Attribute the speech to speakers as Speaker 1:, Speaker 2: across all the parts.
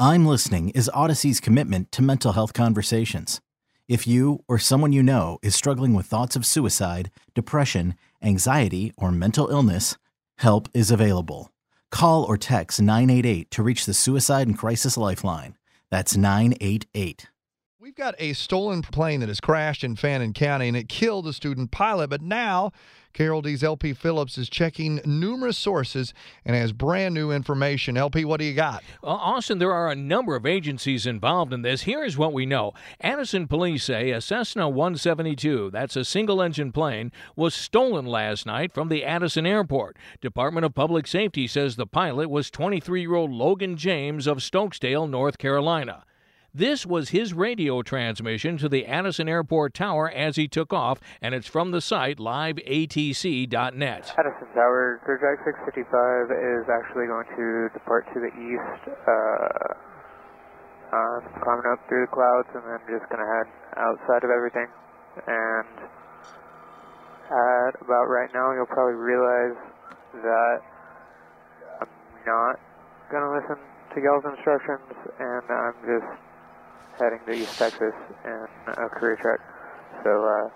Speaker 1: I'm listening is Odyssey's commitment to mental health conversations. If you or someone you know is struggling with thoughts of suicide, depression, anxiety, or mental illness, help is available. Call or text 988 to reach the Suicide and Crisis Lifeline. That's 988.
Speaker 2: We've got a stolen plane that has crashed in Fannin County and it killed a student pilot, but now KRLD's LP Phillips is checking numerous sources and has brand new information. LP, what do you got?
Speaker 3: Well, Austin, there are a number of agencies involved in this. Here is what we know Addison police say a Cessna 172, that's a single engine plane, was stolen last night from the Addison airport. Department of Public Safety says the pilot was 23 year old Logan James of Stokesdale, North Carolina. This was his radio transmission to the Addison Airport Tower as he took off, and it's from the site liveatc.net.
Speaker 4: Addison Tower, Gurjak 655 is actually going to depart to the east, uh, um, climbing up through the clouds, and then just going to head outside of everything. And at about right now, you'll probably realize that I'm not going to listen to y'all's instructions, and I'm just heading to East Texas in a career truck. So uh,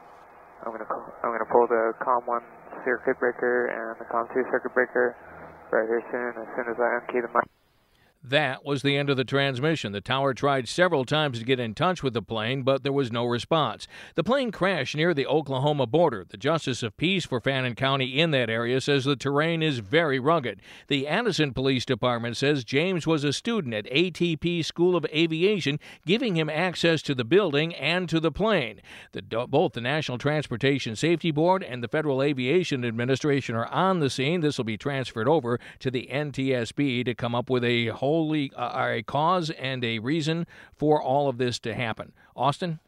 Speaker 4: I'm gonna I'm gonna pull the COM one circuit breaker and the COM two circuit breaker right here soon. As soon as I unkey the mic.
Speaker 3: That was the end of the transmission. The tower tried several times to get in touch with the plane, but there was no response. The plane crashed near the Oklahoma border. The Justice of Peace for Fannin County in that area says the terrain is very rugged. The Addison Police Department says James was a student at ATP School of Aviation, giving him access to the building and to the plane. The, both the National Transportation Safety Board and the Federal Aviation Administration are on the scene. This will be transferred over to the NTSB to come up with a whole uh, a cause and a reason for all of this to happen. Austin?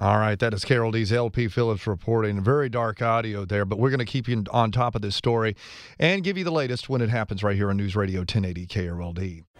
Speaker 2: All right, that is KRLD's LP Phillips reporting. Very dark audio there, but we're going to keep you on top of this story and give you the latest when it happens right here on News Radio 1080 KRLD.